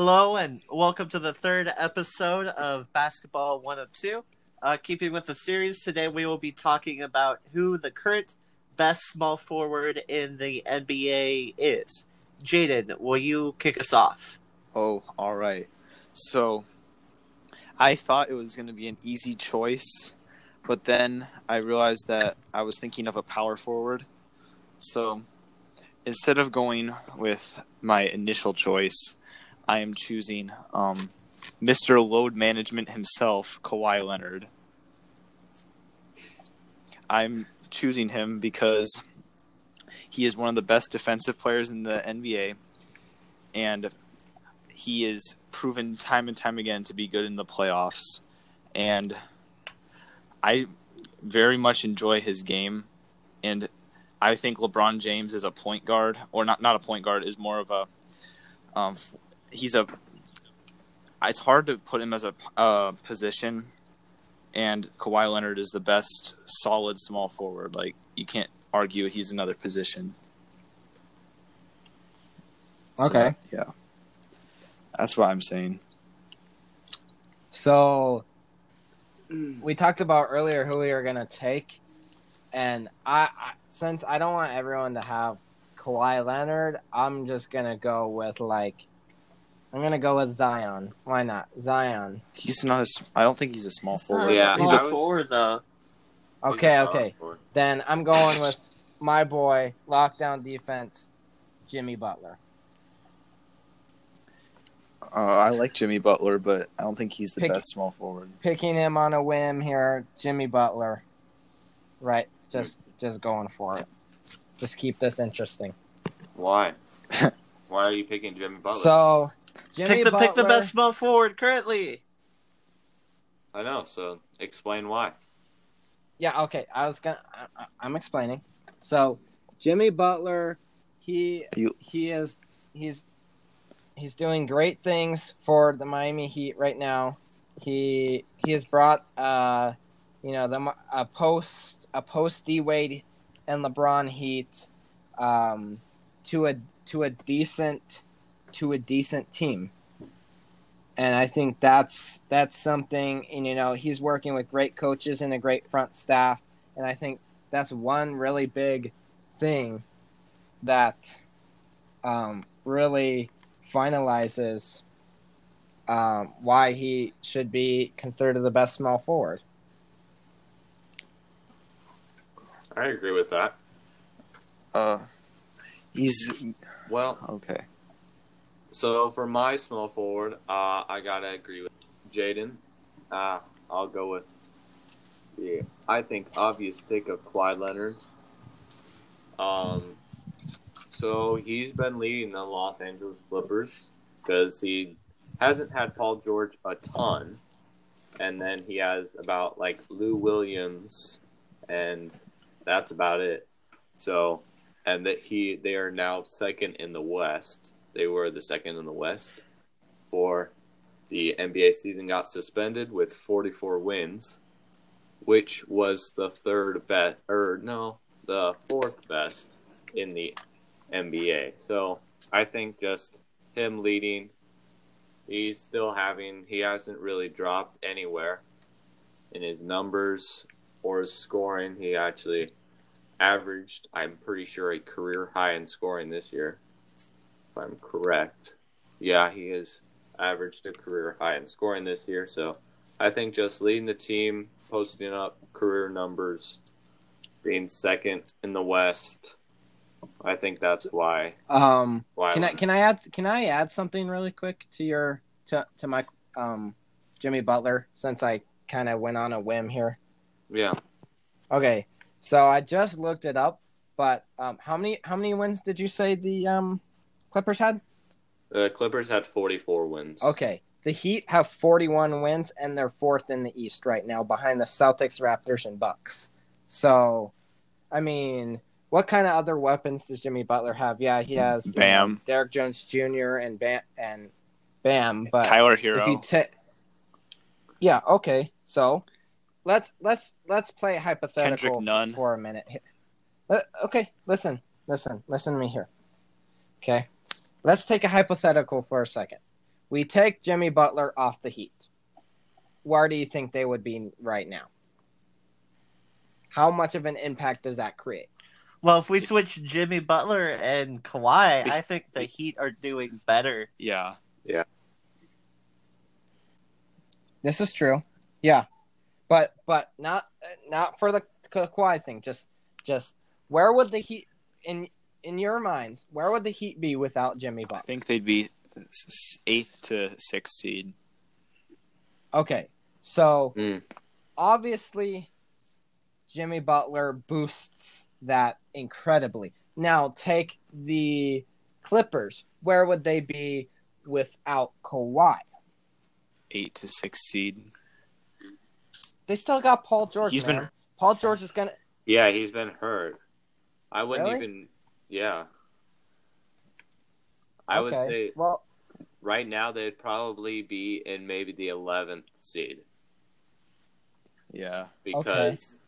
Hello and welcome to the third episode of Basketball 102. Uh, keeping with the series, today we will be talking about who the current best small forward in the NBA is. Jaden, will you kick us off? Oh, all right. So I thought it was going to be an easy choice, but then I realized that I was thinking of a power forward. So instead of going with my initial choice, I am choosing um, Mr. Load Management himself, Kawhi Leonard. I'm choosing him because he is one of the best defensive players in the NBA, and he is proven time and time again to be good in the playoffs. And I very much enjoy his game, and I think LeBron James is a point guard, or not not a point guard, is more of a um, he's a. It's hard to put him as a uh, position, and Kawhi Leonard is the best solid small forward. Like you can't argue he's another position. So, Okay. yeah, that's what I'm saying. So we talked about earlier who we were gonna take, and I, I since I don't want everyone to have Kawhi Leonard, I'm just gonna go with like I'm gonna go with Zion. Why not Zion? He's not. A, s- I don't think he's a small He's not forward. a Yeah, small he's a I would- forward though. Okay, okay. Then I'm going with my boy lockdown defense, Jimmy Butler. Uh, I like Jimmy Butler, but I don't think he's the Pick- best small forward. Picking him on a whim here, Jimmy Butler. Right, just just going for it. Just keep this interesting. Why? Why are you picking Jimmy Butler? So, Jimmy Pick the Butler, pick the best small forward currently. I know. So explain why. Yeah, okay. I was gonna. I, I- I'm explaining. So, Jimmy Butler, he You- he is he's he's doing great things for the Miami Heat right now. He he has brought uh you know the a post a post D Wade and LeBron Heat um to a to a decent to a decent team. And I think that's that's something and you know he's working with great coaches and a great front staff and I think that's one really big thing that um, really finalizes um, why he should be considered the best small forward. I agree with that. Uh, he's Well, okay. So for my small forward, uh, I gotta agree with Jaden. Uh, I'll go with the I think obvious pick of Kawhi Leonard. Um, so he's been leading the Los Angeles Clippers because he hasn't had Paul George a ton, and then he has about like Lou Williams, and that's about it. So, and that he they are now second in the West. They were the second in the West for the NBA season got suspended with 44 wins, which was the third best, or no, the fourth best in the NBA. So I think just him leading, he's still having, he hasn't really dropped anywhere in his numbers or his scoring. He actually averaged, I'm pretty sure, a career high in scoring this year, I'm correct. Yeah, he has averaged a career high in scoring this year. So I think just leading the team, posting up career numbers, being second in the West. I think that's why. Um, Why can I can I add can I add something really quick to your to to my um Jimmy Butler since I kind of went on a whim here. Yeah, Okay, so I just looked it up, but um, how many how many wins did you say the um Clippers had? the Clippers had 44 wins. Okay. The Heat have 41 wins and they're fourth in the East right now behind the Celtics, Raptors, and Bucks. So, I mean, what kind of other weapons does Jimmy Butler have? Yeah, he has you know, Bam. Derrick Jones Jr. and Bam and Bam, but Tyler if Herro. you take Yeah, okay. So, let's let's let's play hypothetical Nunn. for a minute. Uh, Okay, listen, listen, listen to me here. Okay, let's take a hypothetical for a second. we take Jimmy Butler off the Heat. Where do you think they would be right now? How much of an impact does that create? Well, if we switch Jimmy Butler and Kawhi, I think the Heat are doing better. Yeah. Yeah. This is true. Yeah. But but not not for the Ka- Kawhi thing. Just just where would the Heat in in your minds, where would the Heat be without Jimmy Butler? I think they'd be s- s- eighth to sixth seed. Okay. So Mm. obviously Jimmy Butler boosts that incredibly. Now take the Clippers. Where would they be without Kawhi? Eight to sixth seed. They still got Paul George. He's man. been- Paul George is gonna Yeah, he's been hurt. I wouldn't Really? even. Yeah. I would say well right now they'd probably be in maybe the 11th seed Yeah. because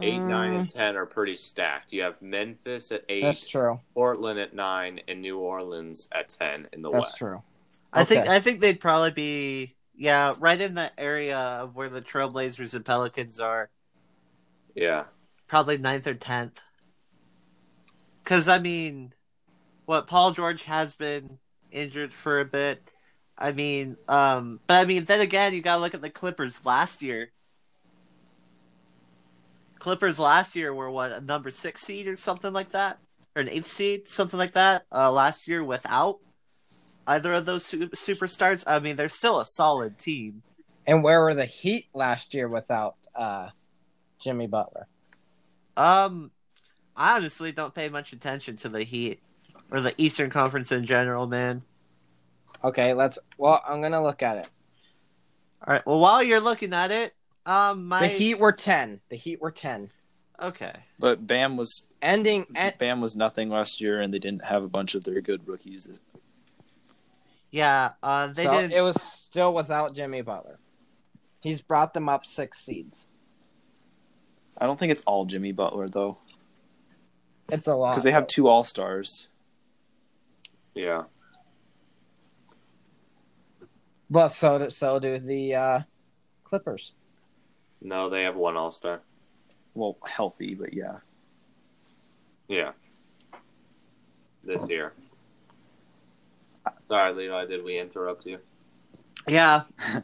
eight, nine, mm, and ten are pretty stacked. You have Memphis at eight, That's true. Portland at nine, and New Orleans at ten in the That's West. true. I think I think they'd probably be yeah, right in the area of where the Trailblazers and Pelicans are, Yeah, probably ninth or tenth. Because I mean, what Paul George has been injured for a bit. I mean, um, but I mean, then again, you gotta look at the Clippers last year. Clippers last year were what a number six seed or something like that, or an eighth seed, something like that. Uh, last year without either of those su- superstars. I mean, they're still a solid team. And where were the Heat last year without uh, Jimmy Butler? Um, I honestly don't pay much attention to the Heat or the Eastern Conference in general, man. Okay, let's. Well, I'm gonna look at it. All right. Well, while you're looking at it, um, my The Heat were ten. The Heat were ten. Okay. But Bam was Ending. At, Bam was nothing last year, and they didn't have a bunch of their good rookies. Yeah. Uh, they so did. it was still without Jimmy Butler. He's brought them up six seeds. I don't think it's all Jimmy Butler though, It's a lot because they have two All Stars. yeah. But so do, so do the uh, Clippers. No, they have one All Star. Well, healthy, but yeah. Yeah, this year. Sorry, Levi. Did we interrupt you? Yeah.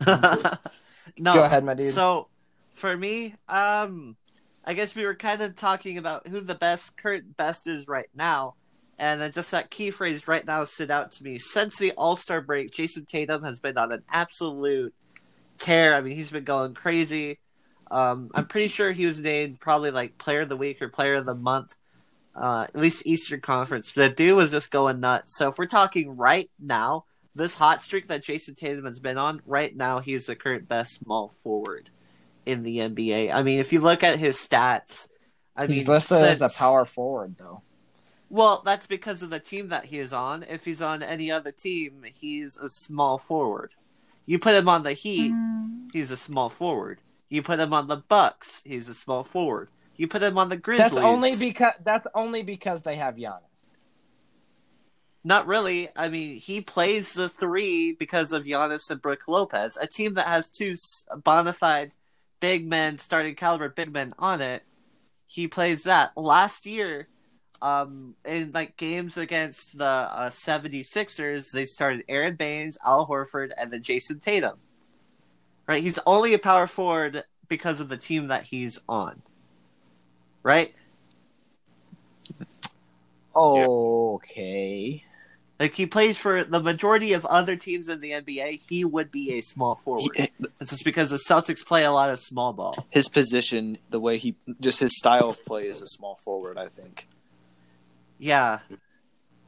no. Go ahead, my dude. So, for me, um, I guess we were kind of talking about who the best current best is right now, and then just that key phrase "right now" stood out to me. Since the All Star break, Jayson Tatum has been on an absolute tear. I mean, he's been going crazy. Um, I'm pretty sure he was named probably like Player of the Week or Player of the Month, uh, at least Eastern Conference. The dude was just going nuts. So if we're talking right now, this hot streak that Jayson Tatum has been on right now, he's the current best small forward in the NBA. I mean, if you look at his stats, I He's mean, listed as a power forward, though. Well, that's because of the team that he is on. If he's on any other team, he's a small forward. You put him on the Heat, mm. he's a small forward. You put him on the Bucks, he's a small forward. You put him on the Grizzlies. That's only because that's only because they have Giannis. Not really. I mean, he plays the three because of Giannis and Brook Lopez, a team that has two s- bona fide big men, starting caliber big men on it. He plays that. Last year, um, in like games against the uh, 76ers, they started Aron Baynes, Al Horford, and then Jayson Tatum. Right? He's only a power forward because of the team that he's on. Right? Okay. Like he plays for the majority of other teams in the NBA, he would be a small forward. He- It's just because the Celtics play a lot of small ball. his position, the way he, just his style of play is a small forward. I think. Yeah.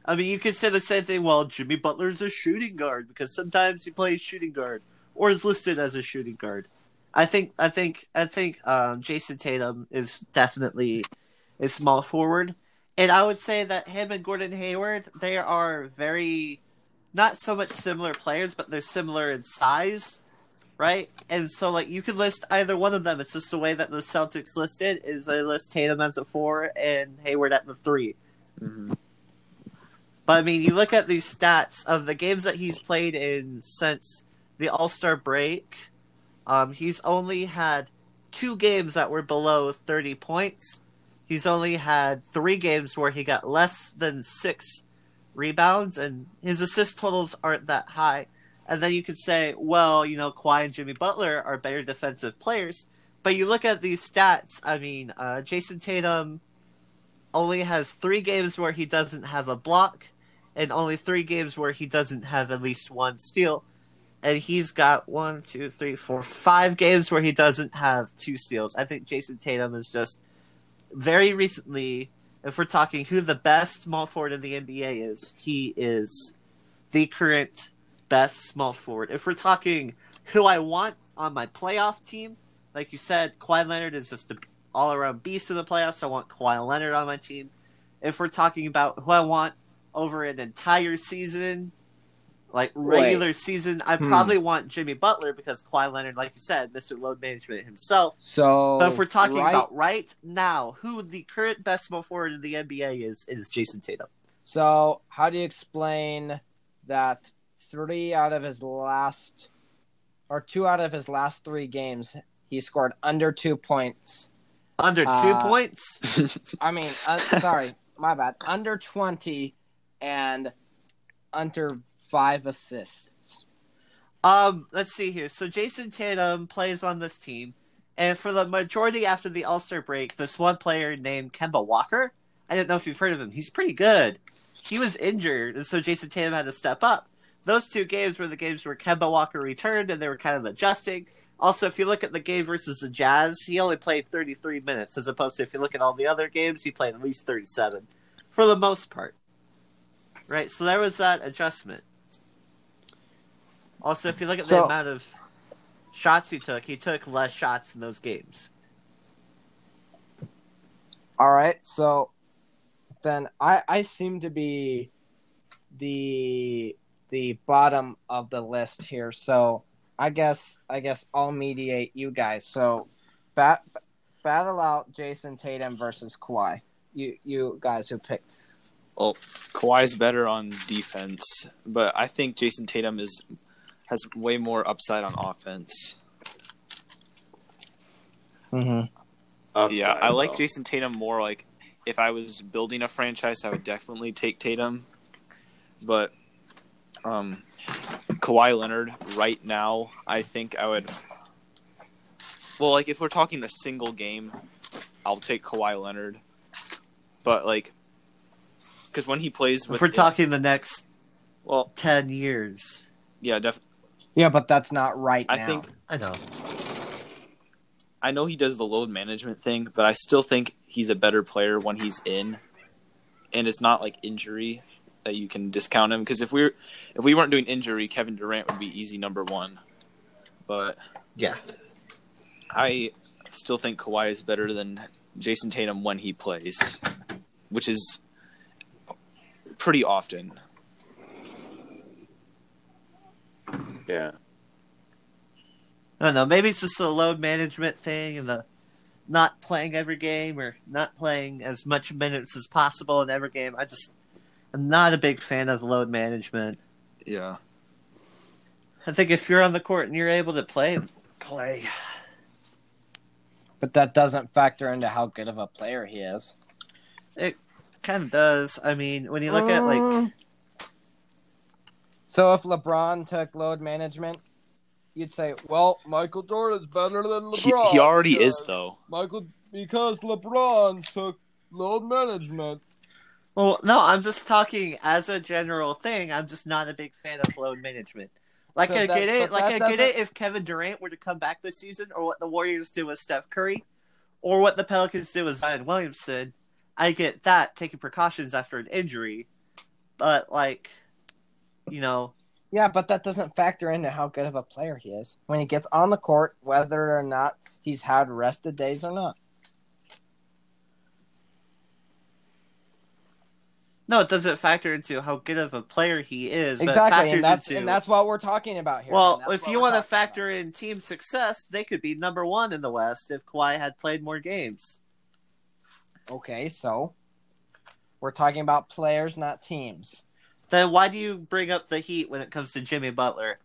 I mean, you could say the same thing. Well, Jimmy Butler's a shooting guard because sometimes he plays shooting guard or is listed as a shooting guard. I think, I think, I think um, Jayson Tatum is definitely a small forward, and I would say that him and Gordon Hayward they are very, not so much similar players, but they're similar in size, right? And so, like, you could list either one of them. It's just the way that the Celtics listed is they list Tatum as a four and Hayward at the three. Mm-hmm. But I mean, you look at these stats of the games that he's played in since the All Star break. Um, he's only had two games that were below 30 points. He's only had three games where he got less than six rebounds, and his assist totals aren't that high. And then you could say, well, you know, Kawhi and Jimmy Butler are better defensive players. But you look at these stats, I mean, uh, Jayson Tatum only has three games where he doesn't have a block, and only three games where he doesn't have at least one steal. And he's got one, two, three, four, five games where he doesn't have two steals. I think Jayson Tatum is just very recently, if we're talking who the best small forward in the NBA is, he is the current best small forward. If we're talking who I want on my playoff team, like you said, Kawhi Leonard is just an all around beast in the playoffs. I want Kawhi Leonard on my team. If we're talking about who I want over an entire season, like regular season, I Hmm. probably want Jimmy Butler because Kawhi Leonard, like you said, Mr. Load Management himself. So, But if we're talking right, about right now, who the current best small forward in the NBA is, is Jayson Tatum. so how do you explain that three out of his last, or two out of his last three games, he scored under two points? Under two Uh, points? I mean, uh, sorry, my bad. Under twenty and under five assists. Um, let's see here. So Jayson Tatum plays on this team, and for the majority after the All Star break, this one player named Kemba Walker. I don't know if you've heard of him. He's pretty good. He was injured, and so Jayson Tatum had to step up. Those two games were the games where Kemba Walker returned, and they were kind of adjusting. Also, if you look at the game versus the Jazz, he only played 33 minutes, as opposed to if you look at all the other games, he played at least 37, for the most part. Right, so there was that adjustment. Also, if you look at the So- amount of shots he took, he took less shots in those games. All right, so then I I seem to be the the bottom of the list here. So I guess I guess I'll mediate you guys. So bat, battle out Jayson Tatum versus Kawhi. You you guys who picked. Well, Kawhi's better on defense, but I think Jayson Tatum is has way more upside on offense. Mm-hmm. Upside, yeah, I like though. Jayson Tatum more. Like, if I was building a franchise, I would definitely take Tatum. But, um, Kawhi Leonard right now, I think I would. Well, like if we're talking a single game, I'll take Kawhi Leonard. But like, because when he plays with, If we're talking the next well, 10 years. yeah, definitely. Yeah, but that's not right I now. think I know. I know he does the load management thing, but I still think he's a better player when he's in, and it's not like injury that you can discount him. Because if we're if we weren't doing injury, Kevin Durant would be easy number one. But Yeah. I still think Kawhi is better than Jayson Tatum when he plays, which is pretty often. Yeah. I don't know. Maybe it's just the load management thing and the not playing every game or not playing as much minutes as possible in every game. I just I'm not a big fan of load management. Yeah. I think if you're on the court and you're able to play, play. but that doesn't factor into how good of a player he is. It kind of does. I mean, when you look at like Mm. So if LeBron took load management, you'd say, "Well, Michael Jordan's better than LeBron." he already is though. Michael because LeBron took load management. Well, no, I'm just talking as a general thing. I'm just not a big fan of load management. Like So I that- get it, but like I get it if Kevin Durant were to come back this season, or what the Warriors do with Steph Curry, or what the Pelicans do with Zion Williamson. I get that taking precautions after an injury, but like, you know, Yeah, but that doesn't factor into how good of a player he is when he gets on the court, whether or not he's had rested days or not. no, it doesn't factor into how good of a player he is. exactly, and that's into, and that's what we're talking about here. Well, if you want to factor in team success, they could be number one in the West if Kawhi had played more games. okay, so we're talking about players, not teams. Then why do you bring up the Heat when it comes to Jimmy Butler?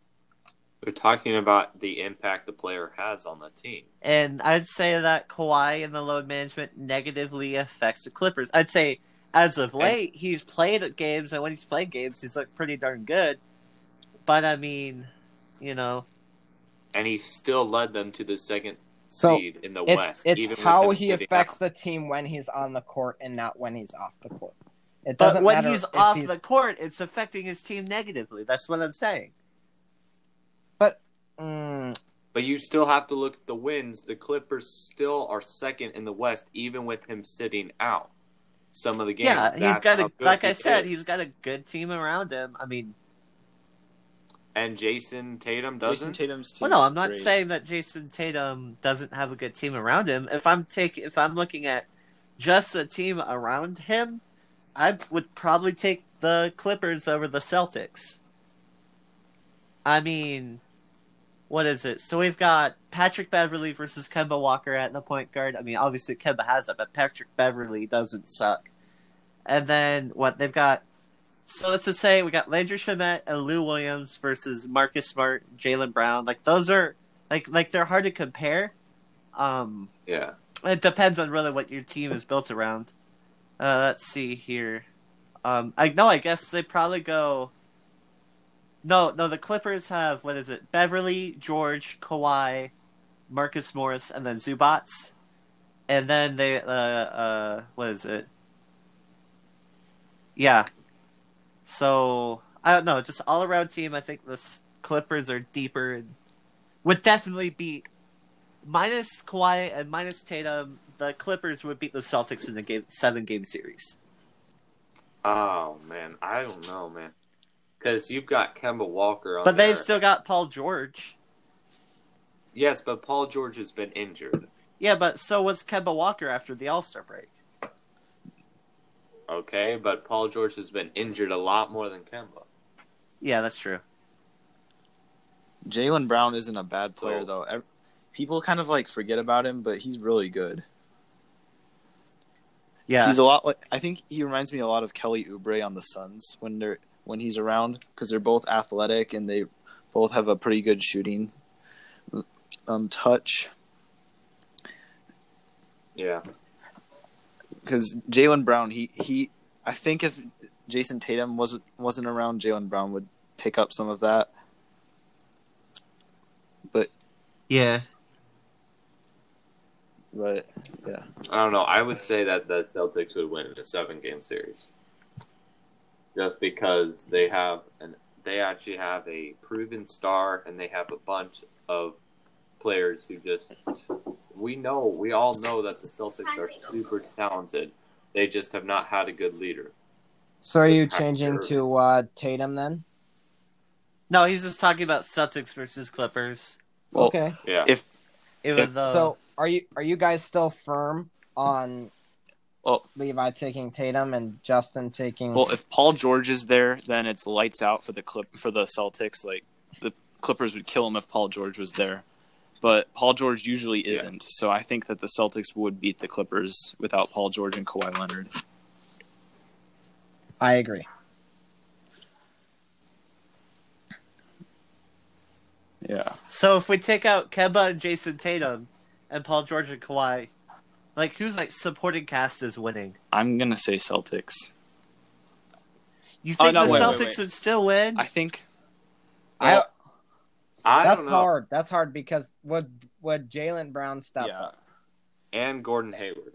We're talking about the impact the player has on the team. And I'd say that Kawhi and the load management negatively affects the Clippers. I'd say as of late, he's played games, and when he's played games, he's looked pretty darn good. But I mean, you know, And he still led them to the second So seed in the it's West. it's even how he affects out. the team when he's on the court and not when he's off the court. It but doesn't when matter he's off he's- the court, it's affecting his team negatively. That's what I'm saying. Mm, But you still have to look at the wins. The Clippers still are second in the West, even with him sitting out. Some of the games. yeah, he's That's got a like I said, is. he's got a good team around him. I mean, and Jayson Tatum doesn't. Tatum's team. well, no, I'm not great. saying that Jayson Tatum doesn't have a good team around him. If I'm taking, if I'm looking at just the team around him, I would probably take the Clippers over the Celtics. I mean, what is it? So we've got Patrick Beverley versus Kemba Walker at the point guard. I mean, obviously Kemba has it, but Patrick Beverley doesn't suck. And then what they've got. So let's just say we got Landry Shamet and Lou Williams versus Marcus Smart, Jaylen Brown. Like those are like like they're hard to compare. Um, Yeah. it depends on really what your team is built around. Uh, let's see here. Um, I no, I guess they probably go. No, no, the Clippers have what is it? Beverley, George, Kawhi, Marcus Morris, and then Zubac, and then they uh uh what is it? Yeah. So I don't know, just all around team. I think the Clippers are deeper and would definitely beat minus Kawhi and minus Tatum, the Clippers would beat the Celtics in the game seven game series. Oh man, I don't know, man. Because you've got Kemba Walker on But there. they've still got Paul George. Yes, but Paul George has been injured. Yeah, but so was Kemba Walker after the All Star break. Okay, but Paul George has been injured a lot more than Kemba. Yeah, that's true. Jaylen Brown isn't a bad player So- though. Ev- People kind of like forget about him, but he's really good. Yeah, He's a lot like I think he reminds me a lot of Kelly Oubre on the Suns when they're when he's around because they're both athletic and they both have a pretty good shooting um touch. Yeah. Because Jaylen Brown, he he, I think if Jayson Tatum wasn't wasn't around, Jaylen Brown would pick up some of that. But yeah. But yeah, I don't know. I would say that the Celtics would win in a seven game series. Just because they have an they actually have a proven star and they have a bunch of players who just we know we all know that the Celtics are super talented. They just have not had a good leader. so are you After- changing to uh, Tatum then? No, he's just talking about Celtics versus Clippers. Well, okay. Yeah. if Even though, So are you are you guys still firm on well Levi taking Tatum and Justin taking? well if Paul George is there, then it's lights out for the clip for the Celtics. Like the Clippers would kill him if Paul George was there. But Paul George usually isn't, so I think that the Celtics would beat the Clippers without Paul George and Kawhi Leonard. I agree. Yeah. so if we take out Kemba and Jayson Tatum, and Paul George and Kawhi, like who's like supporting cast is winning? I'm gonna say Celtics. You Oh, think no, the wait, wait, Celtics wait. would still win? I think. I, I that's don't know. hard. That's hard because would would Jaylen Brown step yeah. up And Gordon Hayward.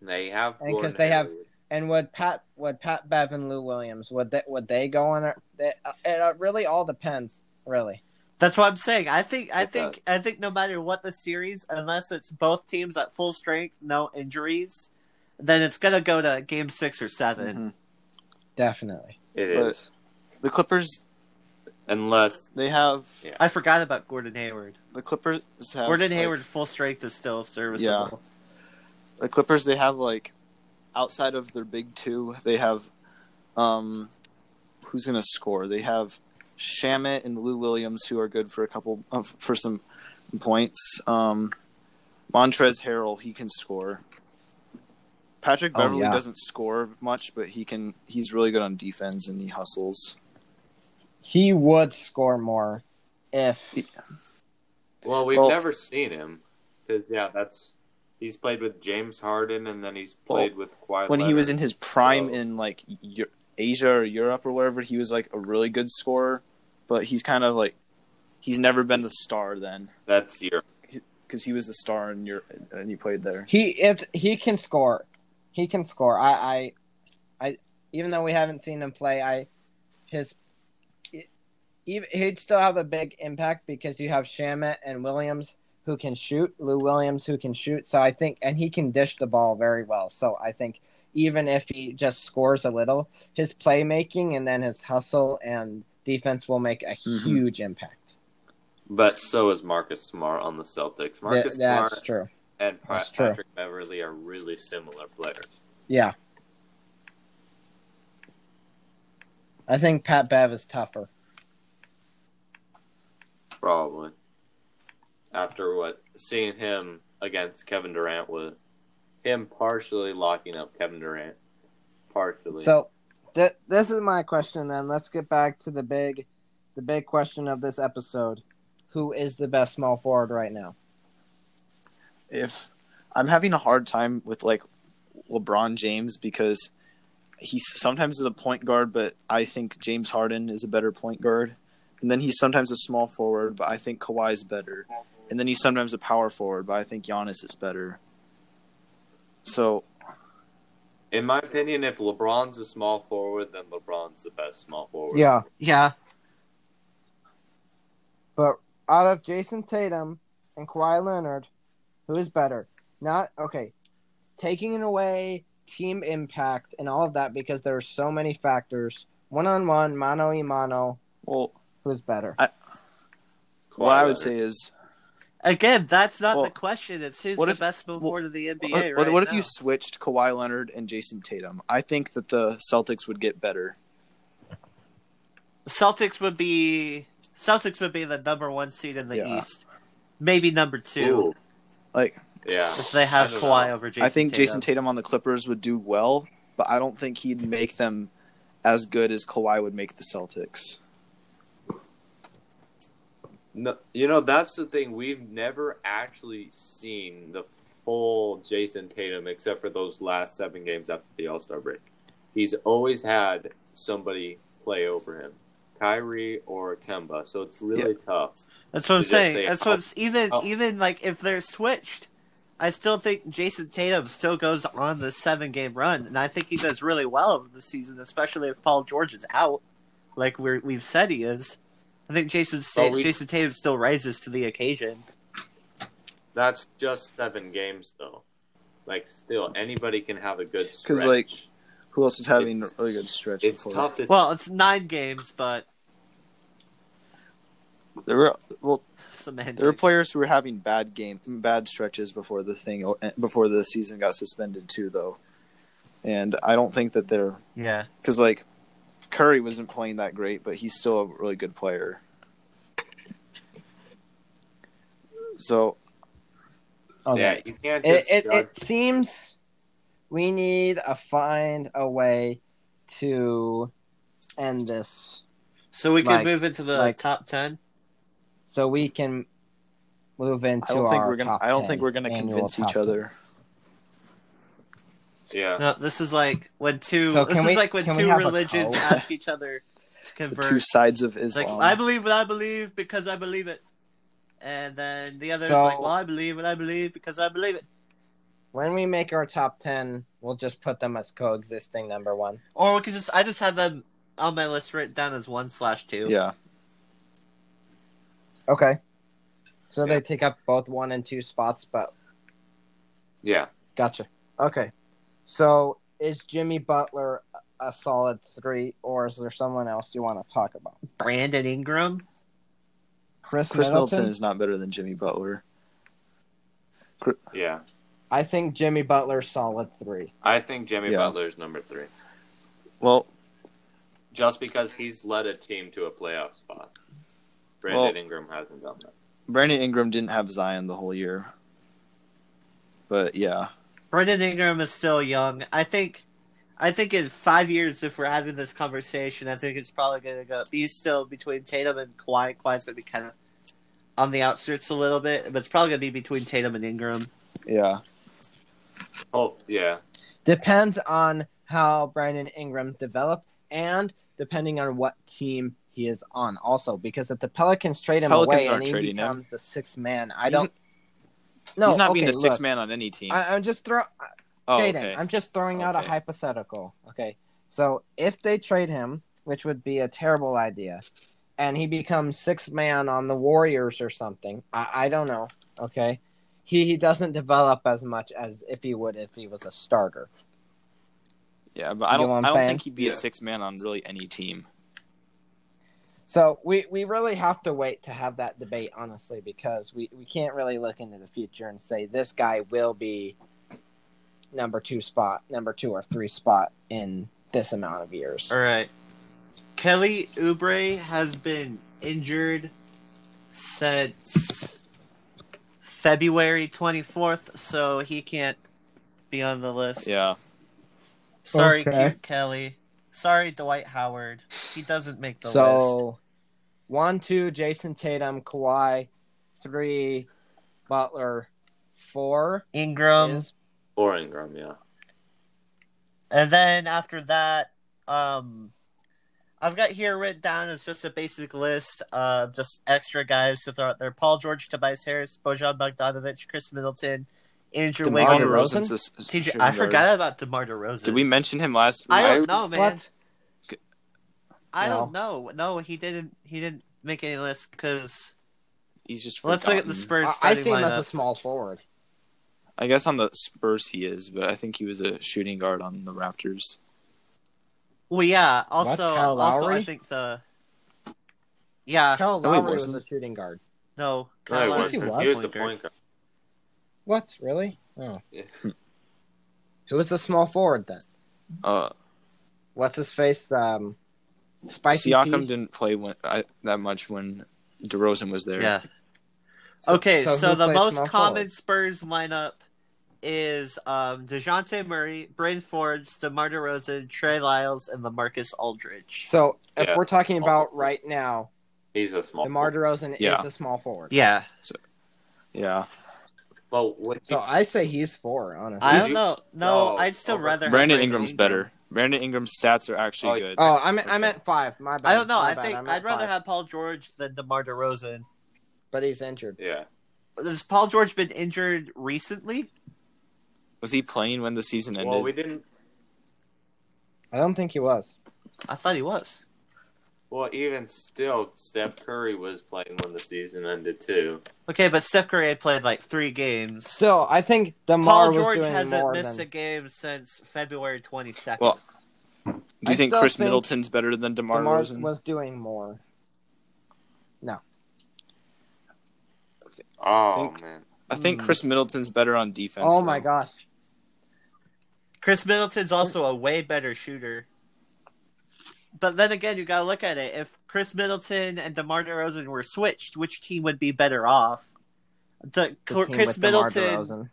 They have And 'cause Gordon they have- and would Pat would Pat Bev and Lou Williams would they would they go on? They, uh, it really all depends. Really, That's what I'm saying. I think I think I think no matter what the series, unless it's both teams at full strength, no injuries, then it's gonna go to game six or 7 Mhm. definitely. It But- is. The Clippers, Unless they have Yeah. I forgot about Gordon Hayward. the Clippers have Gordon like- Hayward full strength is still serviceable. the Clippers they have like outside of their big two, they have um who's gonna score? They have Shamet and Lou Williams who are good for a couple uh, for some points. Um Montrez Harrell he can score. Patrick Oh, Beverley yeah. doesn't score much, but he can. He's really good on defense and he hustles. He would score more if Well, we've Well- never seen him because yeah, that's he's played with James Harden and then he's played with Kawhi. When he was in his prime So- in like Asia or Europe or wherever, he was like a really good scorer. But he's kind of like he's never been the star then that's your because he was the star in Europe and he played there. he if he can score, he can score. I I, I even though we haven't seen him play, I his even he'd still have a big impact because you have Shamet and Williams who can shoot, Lou Williams who can shoot. So I think and he can dish the ball very well. So I think even if he just scores a little, his playmaking and then his hustle and defense will make a Mhm. huge impact. but so is Marcus Smart on the Celtics. Th- Marcus that's Smart true. and Pa- that's true. Patrick Beverley are really similar players. Yeah. I think Pat Bev is tougher. Probably. After what seeing him against Kevin Durant was him partially locking up Kevin Durant. Partially. So, th- this is my question. Then let's get back to the big, the big question of this episode: Who is the best small forward right now? if I'm having a hard time with like LeBron James because he's sometimes is a point guard, but I think James Harden is a better point guard. And then he's sometimes a small forward, but I think Kawhi's better. And then he's sometimes a power forward, but I think Giannis is better. So in my opinion, if LeBron's a small forward, then LeBron's the best small forward. Yeah, Yeah. but out of Jayson Tatum and Kawhi Leonard, who is better? Not okay. Taking it away team impact and all of that because there are so many factors. One on one, mano y mano. well Who's better? what Kawhi I would say is Again, that's not Well, the question. It's who's what the if- best small well, forward of the NBA what, right what if now. you switched Kawhi Leonard and Jayson Tatum? I think that the Celtics would get better. Celtics would be Celtics would be the number one seed in the Yeah. East, maybe number two Ooh, Like yeah. if they have I Kawhi know. over Jayson. I think Tatum. Jayson Tatum on the Clippers would do well, but I don't think he'd make them as good as Kawhi would make the Celtics. No, you know that's the thing. We've never actually seen the full Jayson Tatum except for those last seven games after the All Star break. He's always had somebody play over him, Kyrie or Kemba. So it's really tough. That's what I'm saying. say, That's what I'm, oh, s- even oh. even like if they're switched, I still think Jayson Tatum still goes on the seven game run, and I think he does really well over the season, especially if Paul George is out, like we're, we've said he is. I think Jayson Sta- But we- Jayson Tatum still rises to the occasion. That's just seven games though. Like still, anybody can have a good stretch. Because like, who else was having It's- a really good stretch? it's before? tough to Well, it's nine games, but There were well, semantics. there were players who were having bad game, bad stretches before the thing, before the season got suspended too, though. And I don't think that they're Yeah, because like Curry wasn't playing that great, but he's still a really good player. So Okay. Yeah, you can't it, just it, judge- it seems we need a find a way to end this so we can Like- move into the like- top ten. so we can move into I don't think we're gonna. top I don't 10 think we're gonna convince top each 10. other. Yeah. No, this is like when two. So this can is we- like when can we two have a religions ask each other to The convert. two sides of It's like I believe what I believe because I believe it, and then the other So- like, well, I believe what I believe because I believe it. When we make our top ten, we'll just put them as coexisting number one. Or we could just I just have them on my list written down as one slash two. yeah, Okay. So Yeah. they take up both one and two spots, but Yeah. gotcha. Okay. So is Jimmy Butler a solid three, or is there someone else you want to talk about? Brandon Ingram. Khris, Khris Middleton. Middleton is not better than Jimmy Butler. Yeah. I think Jimmy Butler's solid three. I think Jimmy Yeah. Butler's number three. Well, Just because he's led a team to a playoff spot. Brandon Well- Ingram hasn't done that. Brandon Ingram didn't have Zion the whole year, but yeah, Brandon Ingram is still young. I think, I think in five years, if we're having this conversation, I think it's probably going to go. He's still between Tatum and Kawhi. Kawhi's going to be kind of on the outskirts a little bit, but it's probably going to be between Tatum and Ingram. Yeah. Oh yeah. Depends on how Brandon Ingram developed and depending on what team he is on also because if the Pelicans trade him Pelicans away and aren't he trading him. becomes the sixth man, I He's don't No, He's not okay, being the sixth look, man on any team. I, I'm just throw oh, Jaden, okay. I'm just throwing out a hypothetical. Okay. So if they trade him, which would be a terrible idea, and he becomes sixth man on the Warriors or something, I, I don't know. Okay. He he doesn't develop as much as if he would if he was a starter. Yeah, but I don't. what I'm I don't saying? think he'd be Yeah. a six man on really any team. So we, we really have to wait to have that debate, honestly, because we, we can't really look into the future and say this guy will be number two spot, number two or three spot in this amount of years. All right. Kelly Oubre has been injured since February 24th, so he can't be on the list. Yeah. Sorry, Okay. cute Kelly. Sorry, Dwight Howard. He doesn't make the list. so one, two, Jason Tatum, Kawhi, three, Butler, four Ingram, is Or Ingram, yeah. and then after that, um, I've got here written down as just a basic list of just extra guys to throw out there: Paul George, Tobias Harris, Bojan Bogdanovic, Khris Middleton, Andrew DeMar Wiggins. DeRozan? DeRozan's a s- TJ, I forgot about DeMar DeRozan. Did we mention him last? I don't know, man. what? I No. don't know. No, he didn't. He didn't make any list because He's just. let's look at the. Spurs. I, I starting see him as a small forward. I guess on the Spurs he is, but I think he was a shooting guard on the Raptors. Well, yeah. Also, Kyle also, I think the. Yeah. Kyle Lowry was wasn't. a shooting guard. No. No, he Lowry was. wasn't. He was the point guard. point guard. What? Really? Oh. Yeah. Who was the small forward then? Uh, What's his face? Um, Spicy Siakam P? didn't play when, I, that much when DeRozan was there. Yeah. So- Okay, so, who the most common forward? Spurs lineup is um, Dejounte Murray, Bryn Forbes, DeMar DeRozan, Trey Lyles, and LaMarcus Aldridge. So if Yeah. we're talking about right now, He's a small. DeMar DeRozan Yeah. is a small forward. Yeah, Yeah. Well, when So I say he's four, honestly. I don't know. No, No, I'd still over- rather. have Brandon Brandon Ingram's Ingram. better. Brandon Ingram's stats are actually Oh, good. oh, I meant I Okay. meant five. My bad. I don't know. My I bad, think meant I'd rather five. have Paul George than DeMar DeRozan. But he's injured. yeah, Has Paul George been injured recently? Was he playing when the season ended? well, we didn't. I don't think he was. I thought he was. Well, even still, Steph Curry was playing when the season ended too. Okay, but Steph Curry had played like three games. So I think DeMar Paul was George doing hasn't more missed than. a game since February twenty second. Well, Do you I think Khris think Middleton's better than DeMar DeMar DeRozan? was doing more. No. Oh Think- man, I think Hmm. Khris Middleton's better on defense. Oh my gosh. Khris Middleton's also a way better shooter. But then again, you gotta look at it. If Khris Middleton and DeMar DeRozan were switched, which team would be better off? The, The Khris Middleton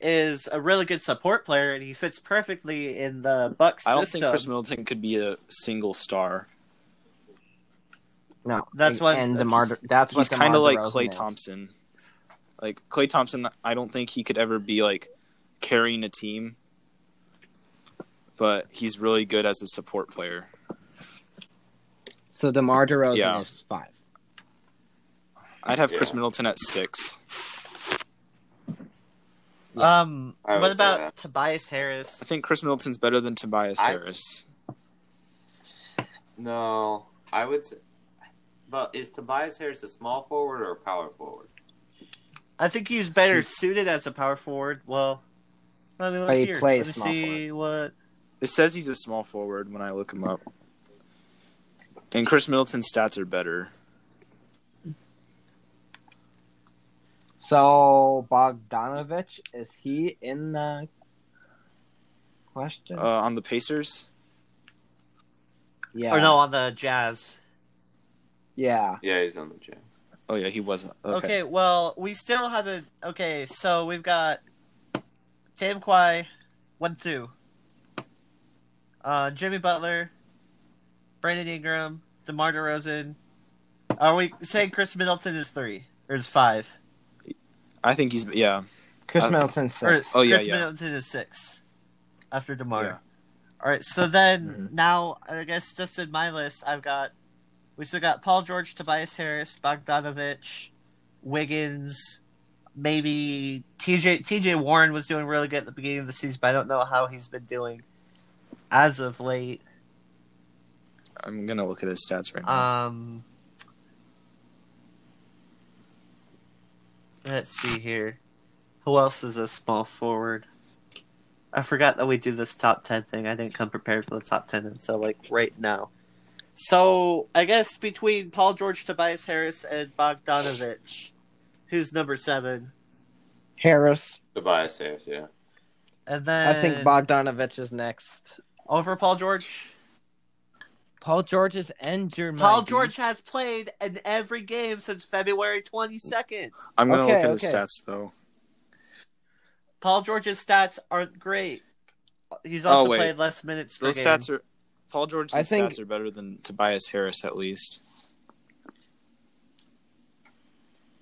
is a really good support player, and he fits perfectly in the Bucks I don't system. think Khris Middleton could be a single star. No, That's what- and that's- DeMar. That's what He's kind of like Klay is. Thompson. Like Klay Thompson, I don't think he could ever be like carrying a team, but he's really good as a support player. So DeMar DeRozan Yeah. is five. I'd have Khris Middleton at six. Um, I would what say about. Tobias Harris? I think Khris Middleton's better than Tobias I- Harris. no, I would. Say, but is Tobias Harris a small forward or a power forward? I think he's better suited as a power forward. Well, let me look But he here. plays let me small see what. It says he's a small forward when I look him up. And Khris Middleton's stats are better. So Bogdanovic is he in the question? Uh, on the Pacers, yeah. Or no, on the Jazz. Yeah. Yeah, he's on the Jazz. oh yeah, he wasn't. Okay. Okay. well, we still haven't. Okay, so we've got Tatum Kawhi, one two. Uh, Jimmy Butler, Brandon Ingram, DeMar DeRozan. Are we saying Khris Middleton is three or is five? I think he's yeah. Khris Uh, Middleton Or six. Oh, yeah, Khris yeah. Middleton is six after DeMar. Yeah. All right, so then Mhm. now I guess just in my list I've got we still got Paul George, Tobias Harris, Bogdanovic, Wiggins, maybe TJ TJ Warren was doing really good at the beginning of the season, but I don't know how he's been doing as of late. I'm gonna look at his stats right now. Um, let's see here. Who else is a small forward? I forgot that we do this top ten thing. I didn't come prepared for the top ten until like right now. So I guess between Paul George, Tobias Harris, and Bogdanovic, who's number seven? Harris. Tobias Harris, yeah. And then I think Bogdanovic is next. over Paul George. Paul George is injured. Paul Mikey. George has played in every game since February twenty second. I'm gonna okay, look at his stats though. Paul George's stats aren't great. He's Oh, also wait. played less minutes per Those game. stats are Paul George's I think- stats are better than Tobias Harris at least.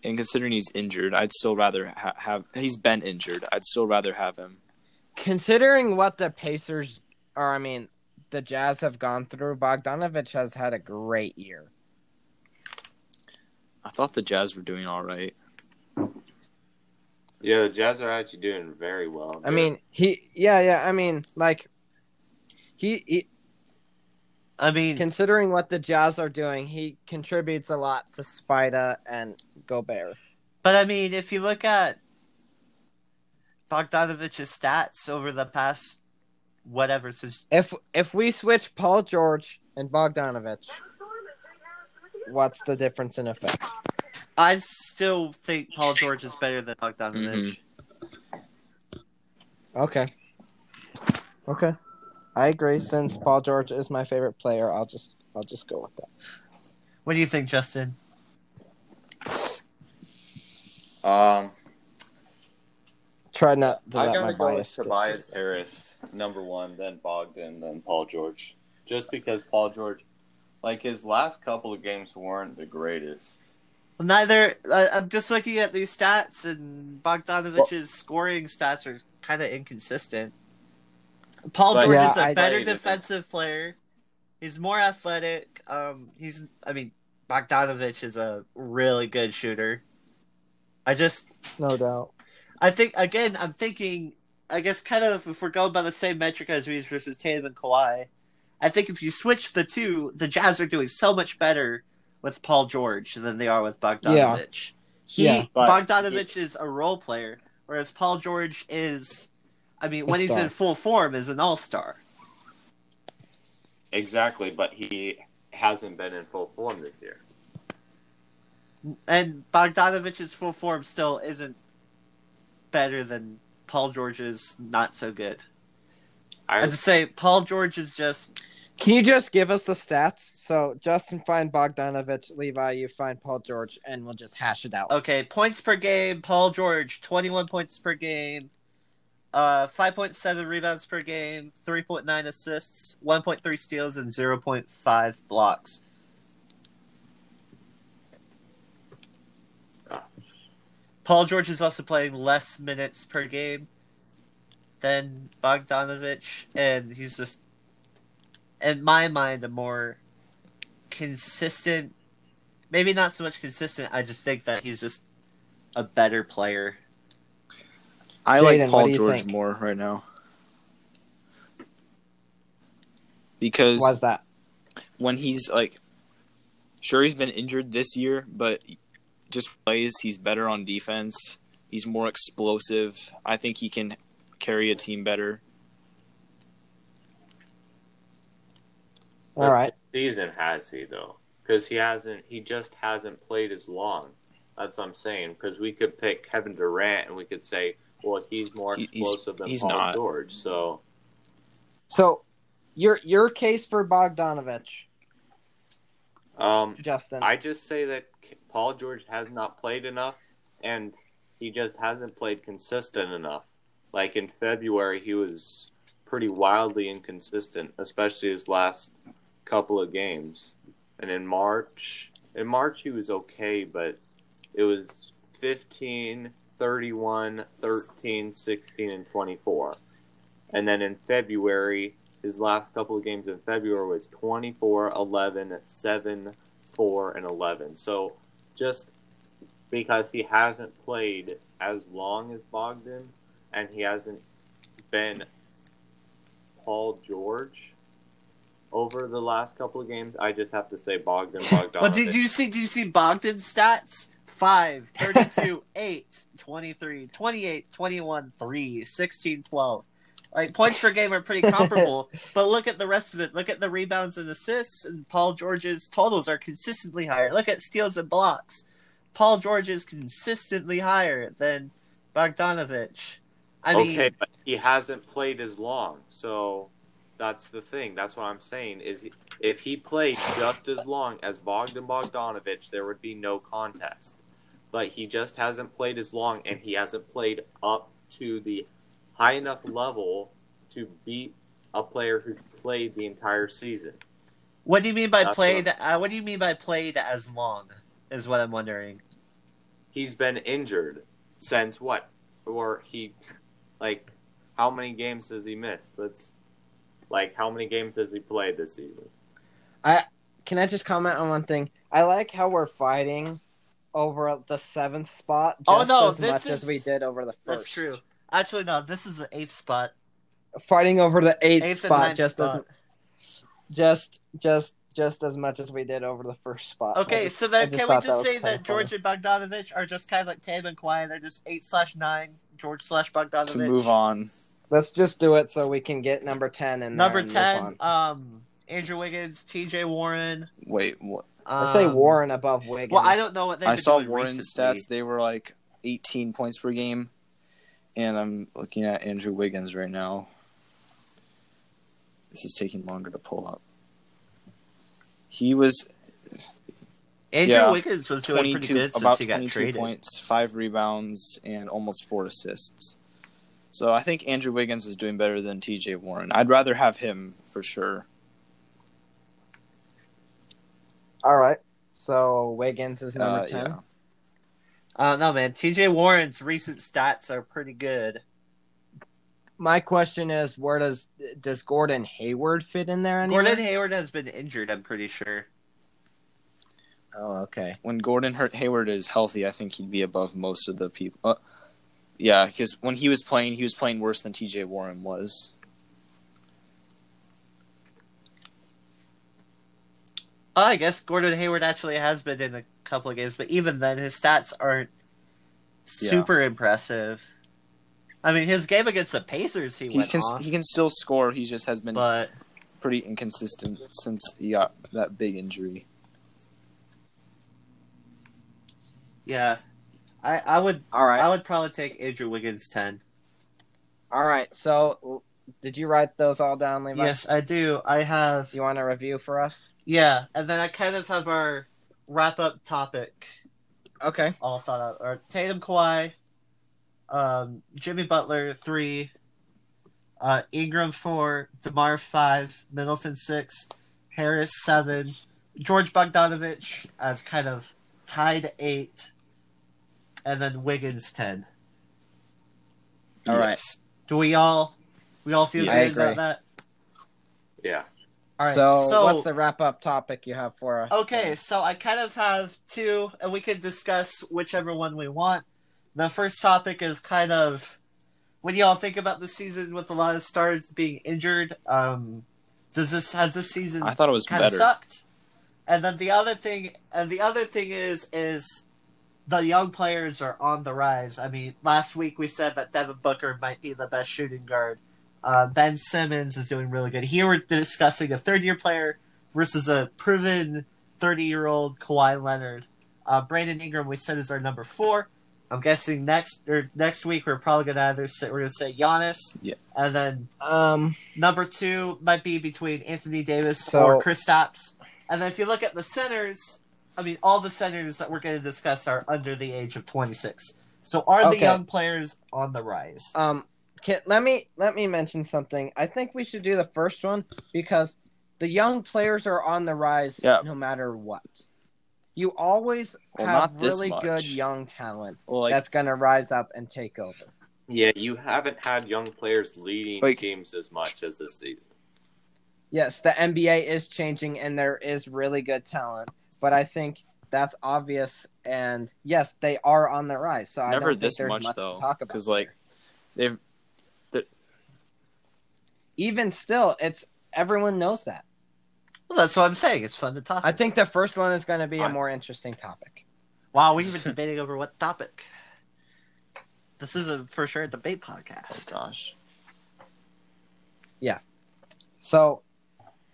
And considering he's injured, I'd still rather ha- have. He's been injured. I'd still rather have him. Considering what the Pacers, are, I mean, the Jazz have gone through, Bogdanovic has had a great year. I thought the Jazz were doing all right. Yeah, the Jazz are actually doing very well. I mean, he, yeah, yeah. I mean, like, he, he I mean, considering what the Jazz are doing, he contributes a lot to Spida and Gobert. but I mean, if you look at Bogdanovic's stats over the past whatever since If if we switch Paul George and Bogdanovic, what's the difference in effect? I still think Paul George is better than Bogdanovic. Okay. Okay. I agree. Since Paul George is my favorite player, I'll just I'll just go with that. What do you think, Justin? um, Try not to I let gotta my go with bias. get Tobias to- Harris, number one, then Bogdan, then Paul George. Just because Paul George, like his last couple of games weren't the greatest. Well, neither. I I'm just looking at these stats, and Bogdanovic's scoring stats are kind of inconsistent. Paul George Yeah, is a I- better Played it. defensive player. He's more athletic. Um, he's. I mean, Bogdanovic is a really good shooter. I just. No doubt. I think again. I'm thinking. I guess kind of if we're going by the same metric as Reeves versus Tatum and Kawhi, I think if you switch the two, the Jazz are doing so much better with Paul George than they are with Bogdanovic. He Yeah. But- Bogdanovic is a role player, whereas Paul George is, I mean, A when he's in full form, is an all star. Exactly, but he hasn't been in full form this year. And Bogdanovic's full form still isn't better than Paul George's not so good. I I just say Paul George is just Can you just give us the stats? So Justin find Bogdanovic, Levi, you find Paul George, and we'll just hash it out. okay. Points per game. Paul George, twenty-one points per game. Uh, five point seven rebounds per game, three point nine assists, one point three steals, and zero point five blocks. Paul George is also playing less minutes per game than Bogdanovic, and he's just, in my mind, a more consistent. Maybe not so much consistent. I just think that he's just a better player. I Jaden, like Paul George think? more right now because Why's that? when he's like, sure he's been injured this year, but just plays. He's better on defense. He's more explosive. I think he can carry a team better. All right. season has he though? Because he hasn't. He just hasn't played as long. That's what I'm saying. Because we could pick Kevin Durant and we could say, well, he's more He- he's- explosive than he's Paul not. George. So So your your case for Bogdanovic, um, Justin. I just say that Paul George has not played enough, and he just hasn't played consistent enough. Like in February, he was pretty wildly inconsistent, especially his last couple of games. And in March, in March he was okay, but it was 15, 31, 13, 16, and 24. And then in February, his last couple of games in February was 24, 11, 7, 4, and 11. So just because he hasn't played as long as Bogdan and he hasn't been Paul George over the last couple of games, I just have to say Bogdan Bogdanovic. Well, did you see? Did you see Bogdan's stats? 5, 32, 8, 23, 28, 21, 3, 16, 12. Like points per game are pretty comparable, but look at the rest of it. Look at the rebounds and assists, and Paul George's totals are consistently higher. Look at steals and blocks. Paul George is consistently higher than Bogdanovic. I okay, mean, but he hasn't played as long, so that's the thing. That's what I'm saying. Is if he played just as long as Bogdan Bogdanovic, there would be no contest. But he just hasn't played as long, and he hasn't played up to the high enough level to beat a player who's played the entire season. what do you mean by That's played? Uh, what do you mean by played as long? Is what I'm wondering. He's been injured since what? Or he, like, how many games has he missed? Let's, like, how many games has he played this season? I can I just comment on one thing? I like how we're fighting over the seventh spot just Oh, no, as this much as we did over the first. That's true. Actually, no. This is the eighth spot. Fighting over the eighth, Eighth spot just spot. as just just just as much as we did over the first spot. Okay, just- so then can we thought that just say that George and Bogdanovic are just kind of like Tam and Kawhi? They're just eight slash nine. George slash Bogdanovic. To move on, Let's just do it so we can get number ten in Number there and ten, um, Andrew Wiggins, T.J. Warren. wait, what? on. Let's say um, Warren above Wiggins. Well, I don't know what they've I saw doing Warren's recently. stats. They were like 18 points per game, and I'm looking at Andrew Wiggins right now. This is taking longer to pull up. He was Andrew yeah, Wiggins was doing pretty 22 good since about he got 22 traded. points, five rebounds, and almost four assists. So I think Andrew Wiggins is doing better than T.J. Warren. I'd rather have him for sure. All right. So Wiggins is number Uh, ten. yeah. I don't know, man. T.J. Warren's recent stats are pretty good. My question is, where does does Gordon Hayward fit in there? Anywhere? Gordon Hayward has been injured. I'm pretty sure. Oh, okay. When Gordon Hurt Hayward is healthy, I think he'd be above most of the people. Uh, yeah, because when he was playing, he was playing worse than T.J. Warren was. Oh, I guess Gordon Hayward actually has been in a couple of games, but even then, his stats aren't super impressive. I mean, his game against the Pacers, he, He went can off, he can still score. He just has been but pretty inconsistent since he got that big injury. yeah, I I would All right. I would probably take Andrew Wiggins ten. All right. So, did you write those all down, Levi? Yes, I do. I have You want a review for us? Yeah, and then I kind of have our wrap up topic Okay. all thought out. Or Tatum Kawhi, um, Jimmy Butler three, uh, Ingram four, DeMar five, Middleton six, Harris seven, George Bogdanovic as kind of tied eight, and then Wiggins ten. All right. Yes. Do we all we all feel Yeah, good about that? Yeah. All right. so, so what's the wrap up topic you have for us? Okay, so I kind of have two, and we can discuss whichever one we want. The first topic is kind of when y'all think about the season with a lot of stars being injured. Um, does this has this season I thought it was kind of better. sucked? And then the other thing, and the other thing is, is the young players are on the rise. I mean, last week we said that Devin Booker might be the best shooting guard. Uh, ben Simmons is doing really good. Here we're discussing a third-year player versus a proven thirty-year-old Kawhi Leonard. Uh, Brandon Ingram we said is our number four. I'm guessing next or next week we're probably gonna either say we're gonna say Giannis, Yeah. and then Um. Number two might be between Anthony Davis So- or Kristaps. And then if you look at the centers, I mean, all the centers that we're going to discuss are under the age of 26. So are the Okay. young players on the rise? Um. Can, let me let me mention something. I think we should do the first one because the young players are on the rise Yeah. no matter what. You always Well, have not this really good young talent Well, like that's going to rise up and take over. Yeah, you haven't had young players leading Like- games as much as this season. Yes, the NBA is changing and there is really good talent, but I think that's obvious. And yes, they are on the rise. So I never don't think this there's much much though, to talk about. because like they've even still, it's everyone knows that. Well, that's what I'm saying. It's fun to talk. I think the first one is going to be a I- more interesting topic. wow, we've been debating over what topic. This is a for sure a debate oh podcast. gosh, Yeah. So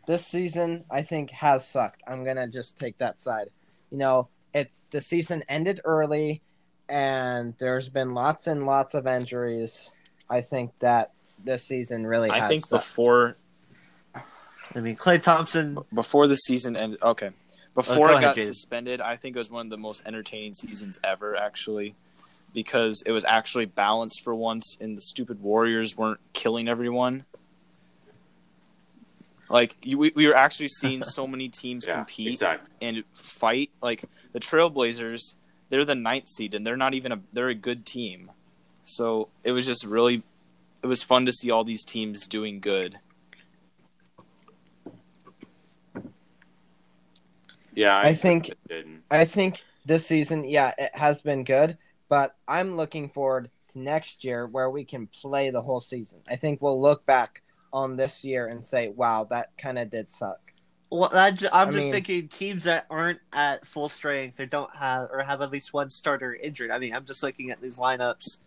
this season, I think, has sucked. I'm gonna just take that side. You know, it's the season ended early, and there's been lots and lots of injuries. I think that this season really has I think sucked. before I mean, Klay Thompson. before the season ended. Okay, before Oh, go it ahead, got Jaden. suspended, I think it was one of the most entertaining seasons ever. Actually, because it was actually balanced for once, and the stupid Warriors weren't killing everyone. Like you, we, we were actually seeing so many teams Yeah, compete exactly. and fight. Like the Trailblazers, they're the ninth seed, and they're not even a they're a good team. So it was just really, it was fun to see all these teams doing good. Yeah, I think- I think this season, yeah, it has been good, but I'm looking forward to next year where we can play the whole season. I think we'll look back on this year and say, "Wow, that kind of did suck." Well, I ju- I'm I just mean- thinking teams that aren't at full strength or don't have or have at least one starter injured. I mean, I'm just looking at these lineups,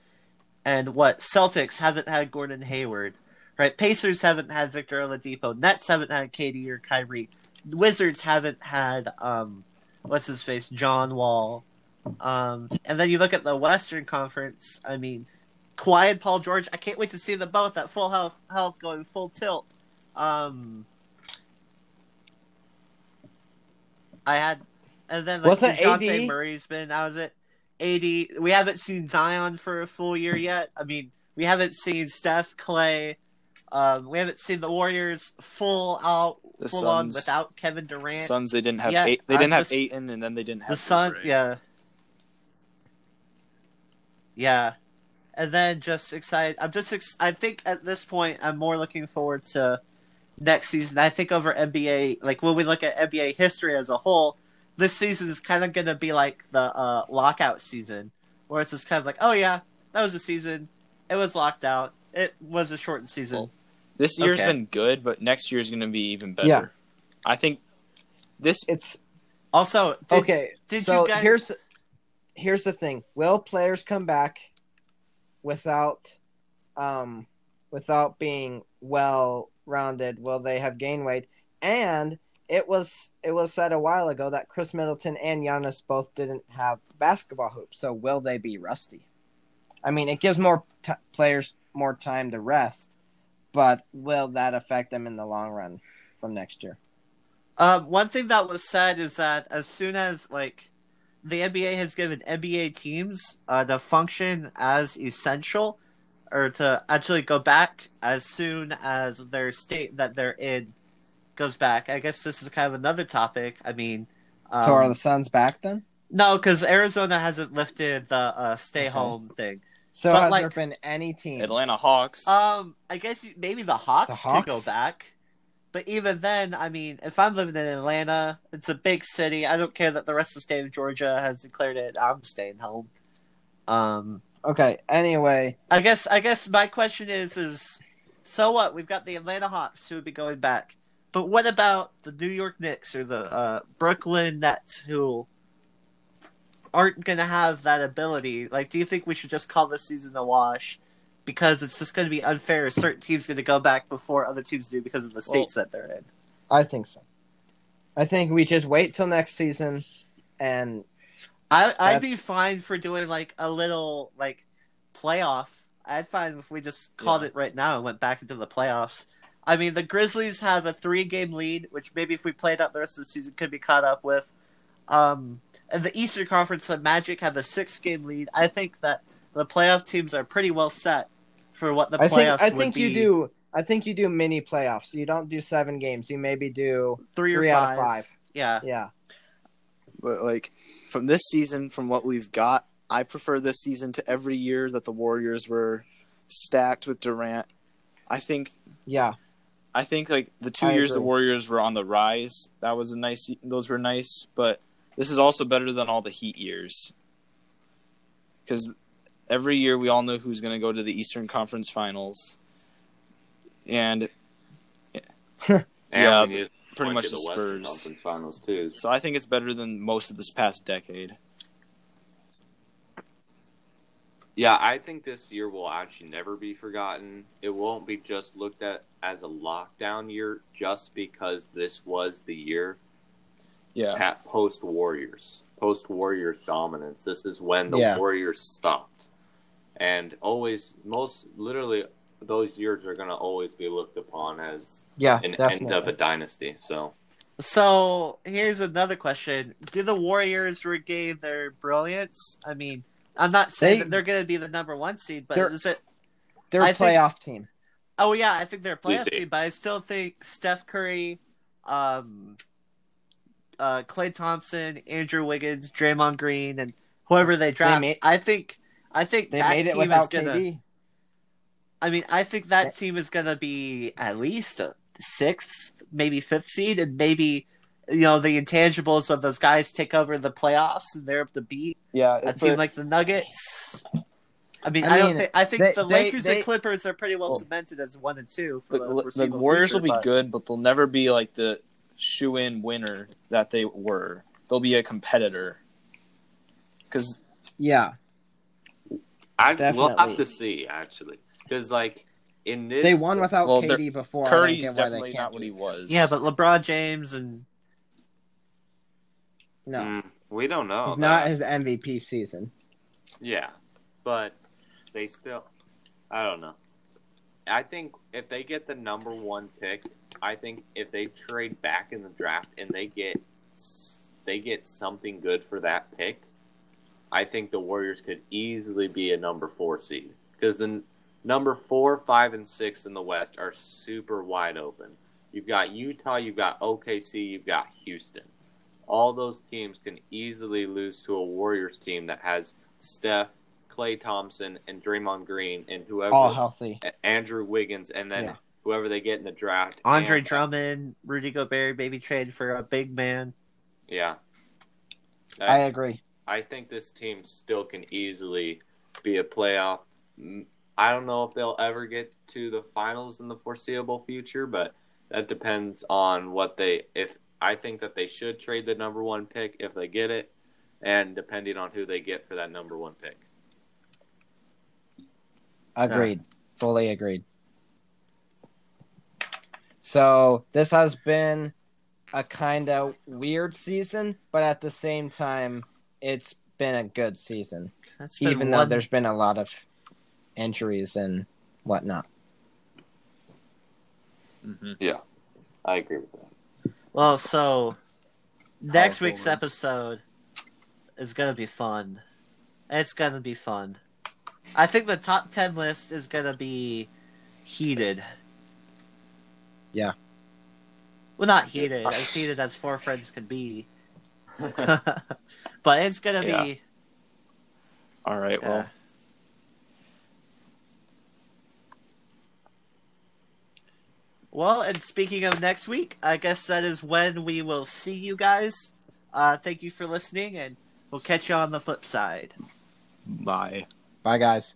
and what Celtics haven't had Gordon Hayward, right? Pacers haven't had Victor Oladipo. Nets haven't had KD or Kyrie. Wizards haven't had um, what's his face, John Wall. Um, and then you look at the Western Conference. I mean, Kawhi and Paul George. I can't wait to see them both at full health, health going full tilt. Um, I had, and then like Wasn't Dejounte AD Murray's been out of it. AD, we haven't seen Zion for a full year yet. I mean, we haven't seen Steph, Klay. Um, we haven't seen the Warriors full out, The full on Suns- without Kevin Durant. Suns they didn't have Yeah, eight, they didn't have Ayton, and then they didn't have the Sun, yeah, yeah, and then just excited. I'm just, ex- I think at this point, I'm more looking forward to next season. I think over NBA, like when we look at NBA history as a whole, this season is kind of going to be like the uh, lockout season, where it's just kind of like, oh yeah, that was a season. It was locked out. It was a shortened season. Well, This year's Okay. been good, but next year's going to be even better. Yeah. I think this It's also, did, okay. did so you guys- here's here's the thing: will players come back without um without being well rounded? Will they have gained weight? And it was it was said a while ago that Khris Middleton and Giannis both didn't have basketball hoops. So will they be rusty? I mean, it gives more t- players more time to rest, but will that affect them in the long run from next year? Um, one thing that was said is that as soon as like the NBA has given NBA teams uh, to function as essential, or to actually go back as soon as their state that they're in goes back. I guess this is kind of another topic. I mean, um, so are the Suns back then? no, because Arizona hasn't lifted the uh, stay Okay. home thing. So But, has like, there been any team? Atlanta Hawks. Um, I guess maybe the Hawks, The could go back. But even then, I mean, if I'm living in Atlanta, it's a big city. I don't care that the rest of the state of Georgia has declared it. I'm staying home. Um, Okay. Anyway, I guess I guess my question is is so what? We've got the Atlanta Hawks who would be going back. But what about the New York Knicks or the uh, Brooklyn Nets who aren't going to have that ability? Like, do you think we should just call this season a wash? Because it's just going to be unfair. Certain team's going to go back before other teams do because of the states that they're in. I think so. I think we just wait till next season, and I I'd be fine for doing like a little like playoff. I'd fine if we just called Yeah. it right now and went back into the playoffs. I mean, the Grizzlies have a three-game lead, which maybe if we played out the rest of the season could be caught up with. Um, and the Eastern Conference, the Magic have a six-game lead. I think that the playoff teams are pretty well set for what the I playoffs think I would think be. you do. I think you do mini playoffs. You don't do seven games. You maybe do three, three or out of five. Yeah, Yeah. But like from this season, from what we've got, I prefer this season to every year that the Warriors were stacked with Durant. I think Yeah. I think like the two I years the. Warriors were on the rise, that was a nice. Those were nice, but this is also better than all the Heat years because every year we all know who's going to go to the Eastern Conference Finals, and And Yeah, we need to pretty point much to the Spurs. Conference Finals too. so I think it's better than most of this past decade. Yeah, I think this year will actually never be forgotten. It won't be just looked at as a lockdown year just because this was the year Yeah, post Warriors, post Warriors dominance. This is when the Yeah. Warriors stopped, and always, most literally, those years are going to always be looked upon as Yeah. an definitely. end of a dynasty. So So here's another question: Do the Warriors regain their brilliance? I mean, I'm not saying They- that they're going to be the number one seed, but They're- is it? They're a I think- playoff team. Oh yeah, I think they're a playoff team, but I still think Steph Curry, um, uh, Klay Thompson, Andrew Wiggins, Draymond Green, and whoever they draft. made- I think, I think They that made it team is gonna. KD. I mean, I think that team is gonna be at least a sixth, maybe fifth seed, and maybe you know the intangibles of those guys take over the playoffs, and they're up to beat yeah. a but- team like the Nuggets. I mean, I I, don't think. I think they- the Lakers they- and Clippers are pretty well Well, cemented as one and two for the, the, the Warriors future, will be but- good, but they'll never be like the shoe in winner that they were. They'll be a competitor. Because Yeah. I we'll have to see actually, because like in this, They won without Well, KD before. Curry's get why they definitely can't what he was. Yeah, but LeBron James and No. Mm, we don't know. He's not his MVP season. Yeah, but they still. I don't know. I think if they get the number one pick, I think if they trade back in the draft and they get they get something good for that pick, I think the Warriors could easily be a number four seed because the number four, five, and six in the West are super wide open. You've got Utah, you've got OKC, you've got Houston. All those teams can easily lose to a Warriors team that has Steph, Klay Thompson, and Draymond Green, and whoever All healthy. Andrew Wiggins, and then Yeah. whoever they get in the draft. Andre and- Drummond, Rudy Gobert, maybe trade for a big man. Yeah. I agree. I think this team still can easily be a playoff. I don't know if they'll ever get to the finals in the foreseeable future, but that depends on what they. If I think that they should trade the number one pick if they get it, and depending on who they get for that number one pick. Agreed. Fully agreed. So this has been a kind of weird season, but at the same time, it's been a good season. That's Even though one- there's been a lot of injuries and whatnot. Mhm. I agree with that. Well, so next Powerful week's words. episode is gonna be fun. It's gonna be fun. I think the top ten list is gonna be heated. Yeah. Well, not heated, as heated as four friends can be. but it's gonna Yeah. be All right. Yeah. Well, Well, and speaking of next week, I guess that is when we will see you guys. Uh, thank you for listening, and we'll catch you on the flip side. bye. Bye, guys.